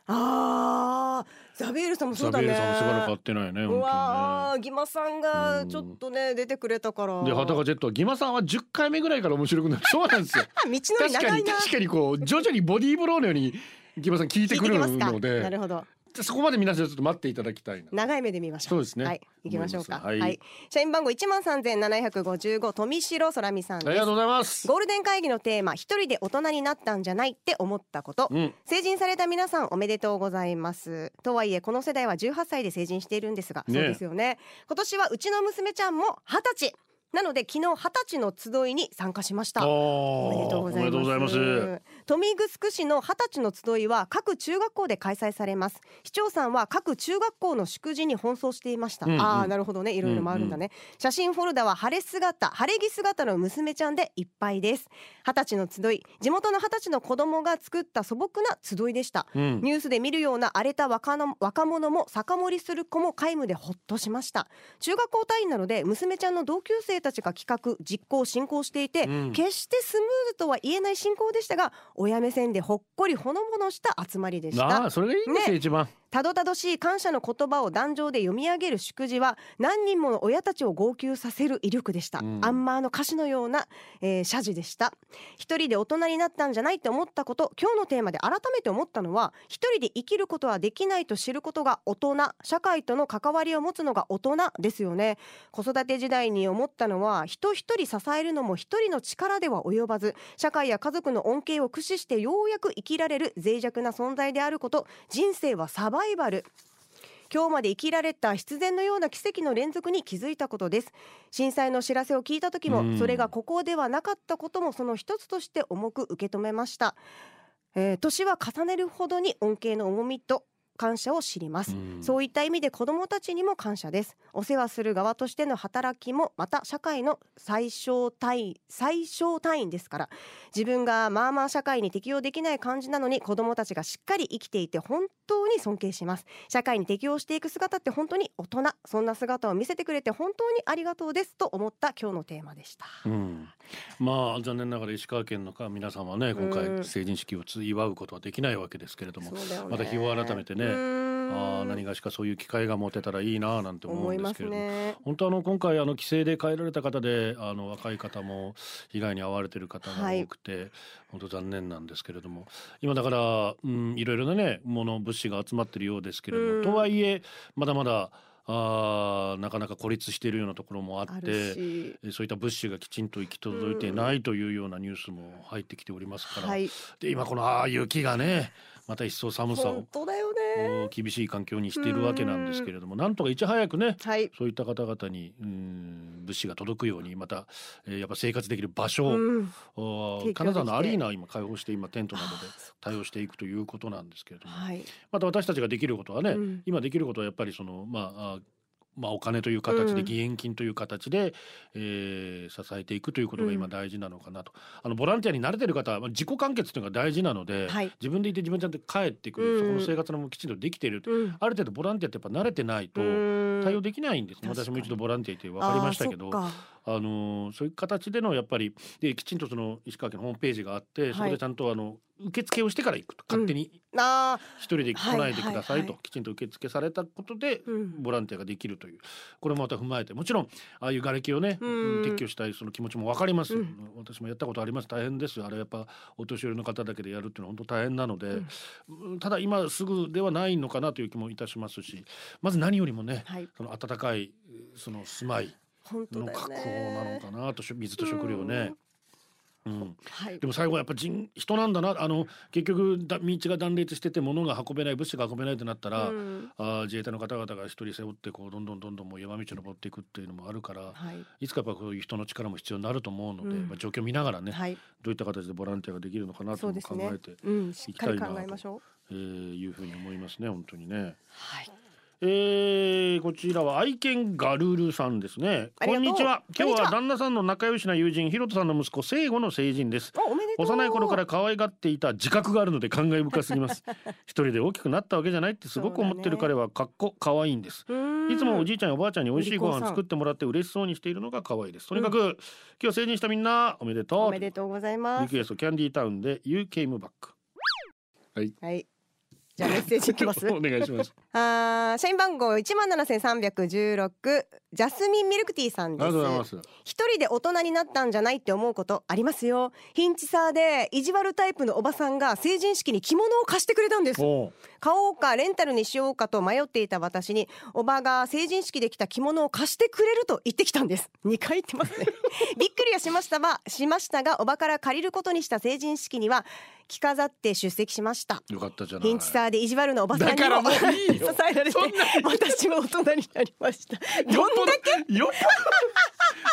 Speaker 2: あーザビエルさんもそうだね。
Speaker 1: ザビエルさんもしばらく会ってないね
Speaker 2: う
Speaker 1: 本
Speaker 2: わーギマさんがちょっとね出てくれたから。
Speaker 1: で裸ジェットはギマさんは10回目ぐらいから面白くなる。<laughs> そうなんですよ。
Speaker 2: 道のり
Speaker 1: 確か
Speaker 2: 長いな。
Speaker 1: に確かにこう徐々にボディーブローのようにギマさん聞いてくるので。
Speaker 2: なるほど
Speaker 1: そこまで皆さんちょっと待っていただきたいな。
Speaker 2: 長い目で見ましょう。
Speaker 1: そうですね。
Speaker 2: はい、行きましょうか。
Speaker 1: 思いはい。
Speaker 2: 社員番号一万三千七百五十五富城空美さん
Speaker 1: ありがとう。ございます。
Speaker 2: ゴールデン会議のテーマ一人で大人になったんじゃないって思ったこと、
Speaker 1: うん。
Speaker 2: 成人された皆さんおめでとうございます。とはいえこの世代は18歳で成人しているんですが、
Speaker 1: ね
Speaker 2: そうですよね。今年はうちの娘ちゃんも20歳。なので昨日20歳の集いに参加しました。お
Speaker 1: お
Speaker 2: めでとうございます豊見城市の二十歳の集いは各中学校で開催されます。市長さんは各中学校の祝辞に奔走していました、
Speaker 1: うんうん。
Speaker 2: ああなるほどね。いろいろもあるんだね、写真フォルダは晴れ姿晴れ着姿の娘ちゃんでいっぱいです。二十歳の集い。地元の二十歳の子供が作った素朴な集いでした。
Speaker 1: うん。
Speaker 2: ニュースで見るような荒れた若の若者も酒盛りする子も皆無でほっとしました。中学校単位なので娘ちゃんの同級生たちが企画実行進行していて、
Speaker 1: うん。
Speaker 2: 決してスムーズとは言えない進行でしたが親目線でほっこりほのぼのした集まりでした。
Speaker 1: ああそれがいいんですよ、
Speaker 2: ね。
Speaker 1: 一番
Speaker 2: たどたどしい感謝の言葉を壇上で読み上げる祝辞は何人もの親たちを号泣させる威力でした、
Speaker 1: うん。
Speaker 2: アンマーの歌詞のような、えー謝辞でした。一人で大人になったんじゃないって思ったこと今日のテーマで改めて思ったのは一人で生きることはできないと知ることが大人社会との関わりを持つのが大人ですよね。子育て時代に思ったのは人一人支えるのも一人の力では及ばず社会や家族の恩恵を駆使してようやく生きられる脆弱な存在であること人生はサバイバル。今日まで生きられた必然のような奇跡の連続に気づいたことです。震災の知らせを聞いた時も、
Speaker 1: うん。
Speaker 2: それがここではなかったこともその一つとして重く受け止めました、えー年は重ねるほどに恩恵の重みと感謝を知ります、
Speaker 1: うん。
Speaker 2: そういった意味で子どもたちにも感謝です。お世話する側としての働きもまた社会の最小単位最小単位ですから自分がまあまあ社会に適応できない感じなのに子どもたちがしっかり生きていて本当に尊敬します。社会に適応していく姿って本当に大人そんな姿を見せてくれて本当にありがとうですと思った今日のテーマでした。
Speaker 1: うん、まあ残念ながら石川県のか皆さんはね今
Speaker 2: うん。
Speaker 1: 回成人式をつ祝うことはできないわけですけれども、
Speaker 2: ね。
Speaker 1: また日を改めてねああ何がしかそういう機会が持てたらいいななんて思うんですけれども。
Speaker 2: ね。
Speaker 1: 本当あの今回あの規制で帰られた方であの若い方も被害に遭われてる方が多くて、本当残念なんですけれども。今だから、うん、いろいろなねもの物資が集まってるようですけれども、
Speaker 2: うん。
Speaker 1: とはいえまだまだあーなかなか孤立しているようなところもあってそういった物資がきちんと行き届いてないというようなニュースも入ってきておりますから、
Speaker 2: はい。
Speaker 1: で今このああ雪がねまた一層寒さを。
Speaker 2: 本当だよね
Speaker 1: お厳しい環境にしているわけなんですけれどもなんとかいち早くね
Speaker 2: はい。
Speaker 1: そういった方々にうん物資が届くようにまた、えーやっぱ生活できる場所を、金沢のアリーナを今開放して今テントなどで対応していくということなんですけれども、
Speaker 2: はい。
Speaker 1: また私たちができることはね、
Speaker 2: うん。
Speaker 1: 今できることはやっぱりそのまああまあ、お金という形で
Speaker 2: うん。
Speaker 1: 義援金という形で、えー支えていくということが今大事なのかなと、あのボランティアに慣れてる方はまあ自己完結というのが大事なので、
Speaker 2: はい。
Speaker 1: 自分でいて自分でちゃんと帰ってくる、
Speaker 2: うん。
Speaker 1: そこの生活のもきちんとできている、
Speaker 2: うん。
Speaker 1: ある程度ボランティアってやっぱ慣れてないと
Speaker 2: うん。
Speaker 1: 対応できないんです、私も一度ボランティアいて分かりましたけど
Speaker 2: あ
Speaker 1: のーそういう形でのやっぱりできちんとその石川県のホームページがあって、そこでちゃんとあの受付をしてから行くと勝手に
Speaker 2: あ
Speaker 1: 一人で来ないでくださいと、きちんと受付されたことで、
Speaker 2: うん。
Speaker 1: ボランティアができるというこれもまた踏まえてもちろんああいう瓦礫をね、
Speaker 2: うん。
Speaker 1: 撤去したいその気持ちも分かります、
Speaker 2: うん。
Speaker 1: 私もやったことあります。大変です。よあれやっぱお年寄りの方だけでやるっていうのは本当大変なので、うんただ今すぐではないのかなという気もいたしますしまず何よりもね、
Speaker 2: はい。
Speaker 1: その温かいその住まい
Speaker 2: 本当だよ
Speaker 1: の確保な
Speaker 2: ね
Speaker 1: のかなとし水と食料ね。うん、
Speaker 2: はい。
Speaker 1: でも最後はやっぱ人人なんだな。あの結局だ道が断裂してて物が運べない物資が運べないとなったら、
Speaker 2: うん。
Speaker 1: あー自衛隊の方々が一人背負ってこうどんどんどんどんもう山道を登っていくっていうのもあるから、
Speaker 2: はい。
Speaker 1: いつかやっぱこういう人の力も必要になると思うので、
Speaker 2: うん。
Speaker 1: まあ、状況を見ながらね、
Speaker 2: はい。
Speaker 1: どういった形でボランティアができるのかなと考えて、
Speaker 2: うん。しっかり考
Speaker 1: 行きたいなと
Speaker 2: え
Speaker 1: いうふうに思いますね本当にね。
Speaker 2: はい
Speaker 1: えー、こちらは愛犬ガルルさんですね。こんにちは。今日
Speaker 2: は
Speaker 1: は旦那さんの仲良しな友人ひろとさんの息子聖吾の成人です。
Speaker 2: おおめでとう
Speaker 1: 幼い頃から可愛がっていた自覚があるので感慨深すぎます。<laughs> 一人で大きくなったわけじゃないってすごく思ってる彼はかっこ可愛いんです。
Speaker 2: うん
Speaker 1: いつもおじいちゃんやおばあちゃんに美味しいご飯作ってもらって嬉しそうにしているのが可愛いです。とにかく、今日成人したみんなおめでとう。
Speaker 2: おめでとうございます
Speaker 1: リクエストキャンディータウンで You Came Back。
Speaker 2: はいじゃあメッセージいきます？<laughs>
Speaker 1: お願いします。
Speaker 2: あー社員番号一万七千三百十六ジャスミンミルクティーさんです。
Speaker 1: ありがとうございます。
Speaker 2: 一人で大人になったんじゃないって思うことありますよ。ヒンチサーで意地悪タイプのおばさんが成人式に着物を貸してくれたんです。買おうかレンタルにしようかと迷っていた私におばが成人式で着た着物を貸してくれると言ってきたんです。<laughs> 2回言ってますね。<laughs> びっくりはしましたがしましたがおばから借りることにした成人式には着飾って出席しました。
Speaker 1: よかったじゃない。
Speaker 2: ヒンチサーで意地悪なおばさんに
Speaker 1: だからもういい
Speaker 2: 支
Speaker 1: よ
Speaker 2: えられて私も大人になりました。
Speaker 1: よっぽどよっぽどよっ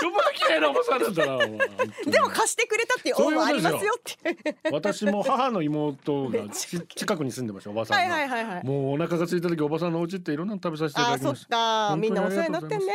Speaker 1: ぽど嫌いなおばさんだったな
Speaker 2: でも貸してくれたっていう恩はありますよって。
Speaker 1: 私も母の妹がち近くに住んでましたおばさんが、
Speaker 2: はいはいはいはい。
Speaker 1: もうお腹が空いた時おばさんのお家っていろんなの食べさせていただきました
Speaker 2: かみんなお世話になってんね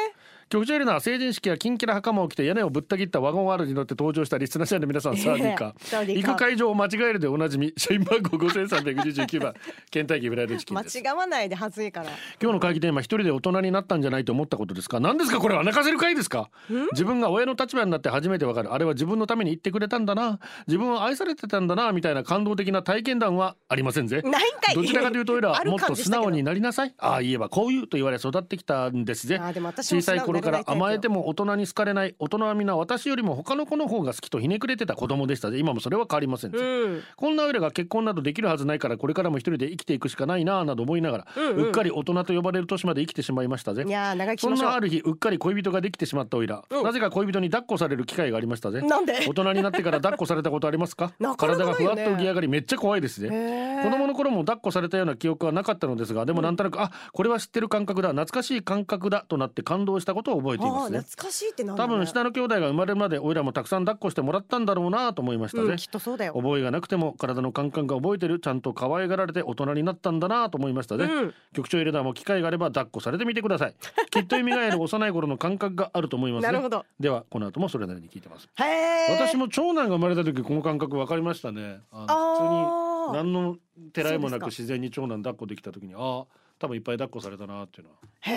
Speaker 1: 局長いるな成人式やキンキラ袴を着て屋根をぶった切ったワゴンワールに乗って登場したリスナー社員の皆さんサーディー <laughs> カ。行く会場を間違えるでおなじみ社員番号5329番ケンタッキーフライドチキン
Speaker 2: 間
Speaker 1: です
Speaker 2: 違わないで恥ずいから。
Speaker 1: 今日の会議テーマ一人で大人になったんじゃないと思ったことですか？何ですかこれは泣かせる会ですか？自分が親の立場になって初めてわかる。あれは自分のために言ってくれたんだな。自分は愛されてたんだなみたいな感動的な体験談はありませんぜ。
Speaker 2: ないんかい。
Speaker 1: どちらかというと俺らもっと素直になりなさい。ああ言えばこういうと言われ育ってきたんですぜ。小さい頃から甘えて
Speaker 2: も
Speaker 1: も大人に好かれない大人はみんな私よりも他の子の方が好きとひねくれてた子供でしたぜ。今もそれは変わりませんぜ、
Speaker 2: うん。
Speaker 1: こんな俺が結婚などできるはずないからこれからも一人で生きていくしかないなあなど思いながら、う
Speaker 2: うん。うん
Speaker 1: っかり大人と呼ばれる年まで生きてしまいましたぜ。
Speaker 2: いやー長生
Speaker 1: そんなある日うっかり恋人ができてしまったおいら、
Speaker 2: うん。
Speaker 1: なぜか恋人に抱っこされる機会がありましたぜ。
Speaker 2: なんで？
Speaker 1: 大人になってから抱っこされたことありますか？<laughs>
Speaker 2: なかなか
Speaker 1: 体がふわっと浮き上がりめっちゃ怖いですぜ
Speaker 2: へー。
Speaker 1: 子供の頃も抱っこされたような記憶はなかったのですがでもなんとなく、あこれは知ってる感覚だ懐かしい感覚だとなって感動したことを覚えています。ね
Speaker 2: 懐かしいって
Speaker 1: 多分下の兄弟が生まれるまでおいらもたくさん抱っこしてもらったんだろうなと思いましたぜ、
Speaker 2: うんきっとそうだよ。
Speaker 1: 覚えがなくても体の感覚が覚えてるちゃんと可愛がられて大人になったんだなと思いましたね、
Speaker 2: うん。
Speaker 1: 局長エレダーも機会があれば抱っこされてみてください。<laughs> きっと蘇る幼い頃の感覚があると思います、ね、
Speaker 2: なるほど。
Speaker 1: ではこの後もそれなりに聞いてます。
Speaker 2: へえ
Speaker 1: 私も長男が生まれた時この感覚分かりましたね。あの
Speaker 2: あー。
Speaker 1: 普通に何のてらいもなく自然に長男抱っこできた時にああ多分いっぱい抱っこされたなっていうのは
Speaker 2: へ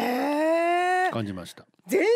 Speaker 2: え
Speaker 1: 感じました。
Speaker 2: 全然か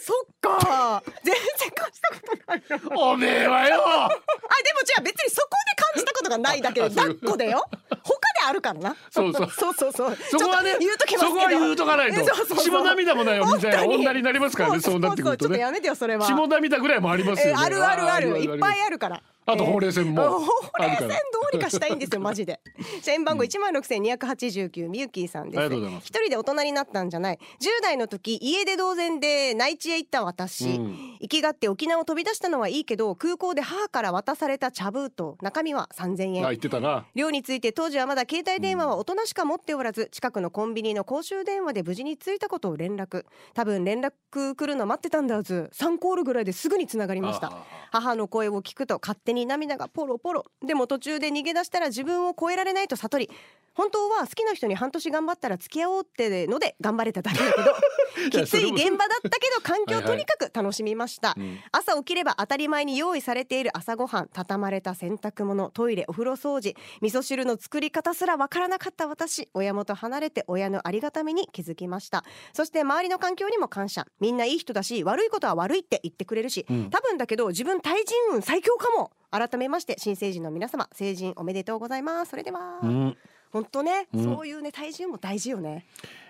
Speaker 2: そっか。<laughs> 全然感じたことないよ
Speaker 1: おめえはよ。
Speaker 2: あでもじゃあ別にそこで感じたことがないだけで抱っこでよ。他であるからな。
Speaker 1: そうそう。
Speaker 2: そうそうそう。
Speaker 1: そこはね
Speaker 2: 言うときます
Speaker 1: そこは言うとかないと。
Speaker 2: そうそうそう。
Speaker 1: 下涙もないよみたいな女になりますからねそうなってくるとね。
Speaker 2: そうそうちょっとやめてよそれは。
Speaker 1: 下涙ぐらいもありますよね。
Speaker 2: えあるあるある。
Speaker 1: ー
Speaker 2: いっぱいあるから
Speaker 1: あとほうれい線も
Speaker 2: えーほうれい線どうにかしたいんですよ <laughs> マジで。社員番号一万六千二百八十九みゆきーさんです。一人で大人になったんじゃない。十代の時家出同然で内地へ行った私、
Speaker 1: うん。
Speaker 2: 行きがって沖縄を飛び出したのはいいけど空港で母から渡された茶封筒中身は三千円。
Speaker 1: あ言ってたな。
Speaker 2: 寮について当時はまだ携帯電話は大人しか持っておらず近くのコンビニの公衆電話で無事に着いたことを連絡。多分連絡来るの待ってたんだはず。3コールぐらいですぐにつながりました。
Speaker 1: あ
Speaker 2: 母の声を聞くと勝手に涙がポロポロ。でも途中で逃げ出したら自分を超えられないと悟り。本当は好きな人に半年頑張ったら付き合おうってので頑張れただけだけど <laughs> きつい現場だったけど <laughs> 環境をとにかく楽しみました、
Speaker 1: うん
Speaker 2: 朝起きれば当たり前に用意されている朝ごはん畳まれた洗濯物トイレお風呂掃除味噌汁の作り方すらわからなかった私。親元離れて親のありがたみに気づきました。そして周りの環境にも感謝。みんないい人だし悪いことは悪いって言ってくれるし、
Speaker 1: うん。
Speaker 2: 多分だけど自分対人運最強かも改めまして新成人の皆様成人おめでとうございます。それでは、
Speaker 1: うん。
Speaker 2: 本当ね、
Speaker 1: うん。
Speaker 2: そういうね対人運も大事よね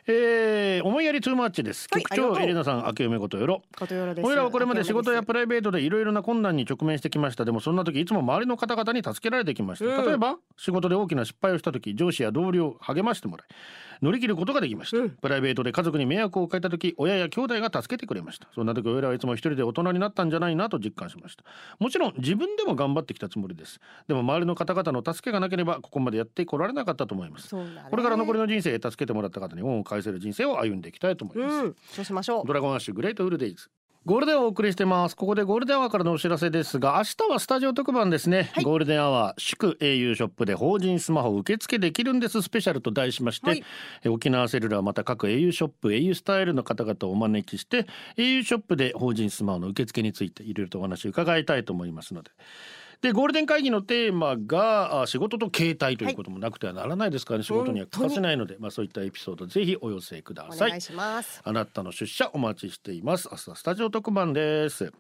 Speaker 1: えー、思いやりトゥーマッチです。局
Speaker 2: はいありがとう。
Speaker 1: 長エレナさん明けおめことよろ。
Speaker 2: ことよろです。
Speaker 1: 俺らはこれまで仕事やプライベートでいろいろな困難に直面してきました。でもそんな時いつも周りの方々に助けられてきました、
Speaker 2: うん。
Speaker 1: 例えば仕事で大きな失敗をした時上司や同僚を励ましてもらい乗り切ることができました、
Speaker 2: うん。
Speaker 1: プライベートで家族に迷惑をかけた時親や兄弟が助けてくれました。そんな時俺らはいつも一人で大人になったんじゃないなと実感しました。もちろん自分でも頑張ってきたつもりです。でも周りの方々の助けがなければここまでやってこられなかったと思います。
Speaker 2: ね。
Speaker 1: これから残りの人生助けてもらった方に恩を返せる人生を歩んでいきたいと思います、
Speaker 2: うんそうしましょう。
Speaker 1: Dragon Ash Grateful Days。ゴールデンをお送りしてますここでゴールデンアワーからのお知らせですが明日はスタジオ特番ですね、
Speaker 2: はい。
Speaker 1: ゴールデンアワー祝 au ショップで法人スマホ受付できるんです。スペシャルと題しまして、
Speaker 2: はい。
Speaker 1: え沖縄セルラーまた各 au ショップ au スタイルの方々をお招きして au ショップで法人スマホの受付についていろいろとお話を伺いたいと思いますのででゴールデン会議のテーマがあ仕事と携帯ということもなくてはならないですからね、仕事には欠かせないので、まあ、そういったエピソードぜひお寄せください。
Speaker 2: お願いします。
Speaker 1: あなたの出社お待ちしています。明日はスタジオ特番です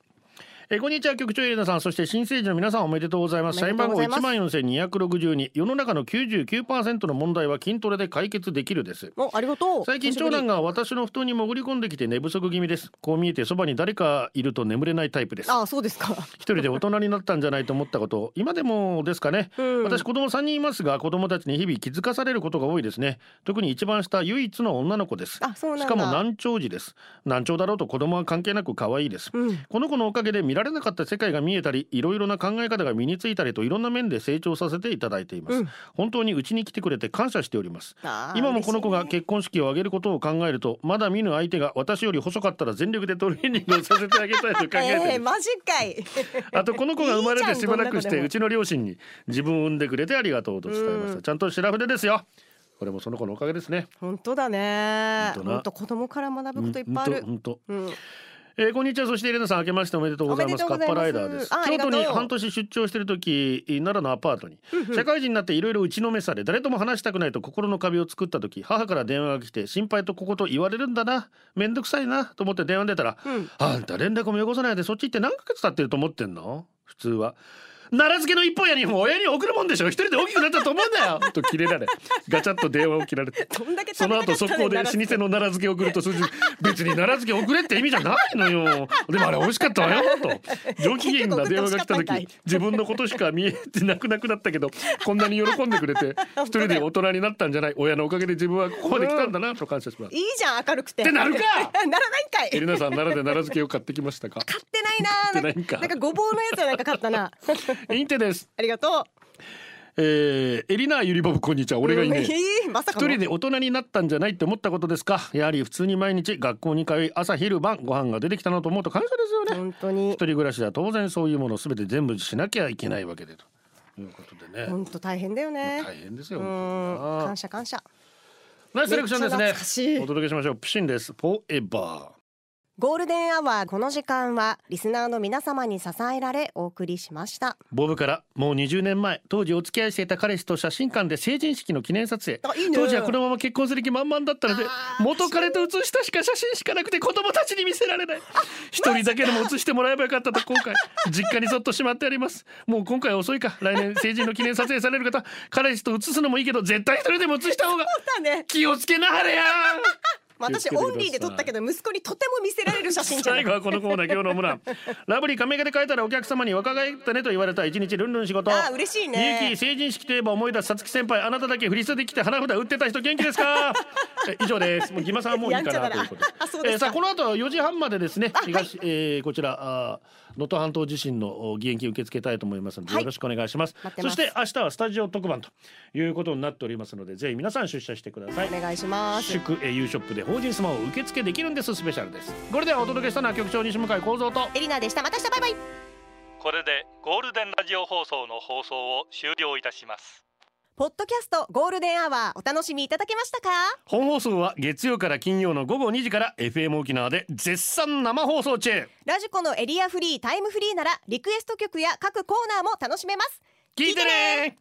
Speaker 1: えーこんにちは局長エレナさん。そして新成人の皆さんおめでとうございます。
Speaker 2: お
Speaker 1: 社員番号
Speaker 2: めでとうござい
Speaker 1: 1
Speaker 2: ます。
Speaker 1: 万4262世の中の99%の問題は筋トレで解決できるです。
Speaker 2: おありがとう。
Speaker 1: 最近長男が私の布団に潜り込んできて寝不足気味です。こう見えてそばに誰かいると眠れないタイプです。
Speaker 2: あそうですか。
Speaker 1: 一人で大人になったんじゃないと思ったこと。今でもですかね、
Speaker 2: うん。
Speaker 1: 私子供3人いますが子供たちに日々気づかされることが多いですね。特に一番下唯一の女の子です。
Speaker 2: あそうなんだ。
Speaker 1: しかも難聴児です。難聴だろうと子供は関係なく可愛いです、
Speaker 2: うん。
Speaker 1: この子のおかげで見られなかった世界が見えたりいろいろな考え方が身についたりといろんな面で成長させていただいています、
Speaker 2: うん。
Speaker 1: 本当にうちに来てくれて感謝しております。今もこの子が結婚式を挙げることを考えるとまだ見ぬ相手が私より細かったら全力でトレーニングをさせてあげたいと考えて <laughs>
Speaker 2: えー、マジかい。<laughs>
Speaker 1: あとこの子が生まれてしばらくしてうちの両親に自分を産んでくれてありがとうと伝えました。ちゃんと白筆ですよ。これもその子のおかげですね。
Speaker 2: 本当だね。
Speaker 1: 本当
Speaker 2: 子供から学ぶこといっぱいある。
Speaker 1: 本当。
Speaker 2: うん
Speaker 1: えー、こんにちは。そしてエレナさん明けましておめでとうございます。
Speaker 2: お
Speaker 1: カッパライダーです。京都に半年出張してる時奈良のアパートに社会人になっていろいろ打ちのめされ誰とも話したくないと心の壁を作った時母から電話が来て心配とここと言われるんだな。めんどくさいなと思って電話に出たら、
Speaker 2: うん。
Speaker 1: あんた連絡もよこさないでそっち行って何ヶ月経ってると思ってんの？普通は奈良漬けの一本や二本親に送るもんでしょ。一人で大きくなったと思うんだよ。<laughs> と切れられ。ガチャッと電話を切られて。その後速攻で老舗の？奈良漬けを送ると数字別に奈良漬け送れって意味じゃないのよ。でもあれ美味しかったわよ。と。上機嫌な電話が来た時 <laughs> 自分のことしか見えてなくなくなったけどこんなに喜んでくれて <laughs> 一人で大人になったんじゃない。親のおかげで自分はここまで来たんだなと感謝します。
Speaker 2: いいじゃん明るくて。
Speaker 1: ってなるか！
Speaker 2: ならないんかい。
Speaker 1: エリナさん奈良で奈良漬けを買ってきましたか？
Speaker 2: 買ってないな
Speaker 1: 買ってないんか？
Speaker 2: なんかごぼうのやつはなんか買ったな
Speaker 1: インテです。
Speaker 2: ありがと
Speaker 1: えー、エリナゆりぼぶこんにちは。
Speaker 2: う
Speaker 1: 俺がいいね
Speaker 2: え。<laughs> ーま
Speaker 1: 人で大人になったんじゃないって思ったことですか？やはり普通に毎日学校に通い朝昼晩ご飯が出てきたのと思うと感謝ですよね。
Speaker 2: 本当に。
Speaker 1: 一人暮らしは当然そういうものを全て全部しなきゃいけないわけでと。いうことでね。
Speaker 2: 本当大変だよね。
Speaker 1: 大変ですよ。
Speaker 2: 感謝感謝。
Speaker 1: ナイスセレクションですね。お届けしましょう。 PUSHIM です。フォーエバ
Speaker 2: ゴールデンアワーこの時間はリスナーの皆様に支えられお送りしました。
Speaker 1: ーボブからもう20年前当時お付き合いしていた彼氏と写真館で成人式の記念撮影。
Speaker 2: あいいね。
Speaker 1: 当時はこのまま結婚する気満々だったので元彼と写したしか写真しかなくて子供たちに見せられない。<laughs> 一人だけでも写してもらえばよかったと後悔。実家にそっとしまってあります。もう今回は遅いか。来年成人の記念撮影される方彼氏と写すのもいいけど絶対一人でも写した方が気をつけなはれや
Speaker 2: 私オンリーで撮ったけど息子にとても見せられる写真じゃない。
Speaker 1: 最後はこのコーナー今日の村 <laughs> ラブリー亀がで書いたらお客様に若返ったねと言われた一日ルンルン仕事
Speaker 2: あー嬉しいね。
Speaker 1: ゆうき成人式といえば思い出すさつき先輩あなただけ振り袖で来て花札売ってた人元気ですか？<laughs> え以上です。もうギマさんはもういいかなということで
Speaker 2: で
Speaker 1: えーさあこの後4時半までですね東、えーこちらあー能登半島地震のお義援金受け付けたいと思いますので、
Speaker 2: はい。
Speaker 1: よろしくお願いし
Speaker 2: ます。
Speaker 1: そして明日はスタジオ特番ということになっておりますのでぜひ皆さん出社してください。
Speaker 2: お願いします。
Speaker 1: 祝えー U ショップで法人スマホ受付できるんです。スペシャルです。これではお届けしたのは局長西向井光三と。
Speaker 2: エリナでした。また明日バイバイ。
Speaker 5: これでゴールデンラジオ放送の放送を終了いたします。
Speaker 2: ポッドキャストゴールデンアワーお楽しみいただけましたか？
Speaker 1: 本放送は月曜から金曜の午後2時から FM 沖縄で絶賛生放送中。
Speaker 2: ラジコのエリアフリータイムフリーならリクエスト曲や各コーナーも楽しめます。
Speaker 1: 聞いてね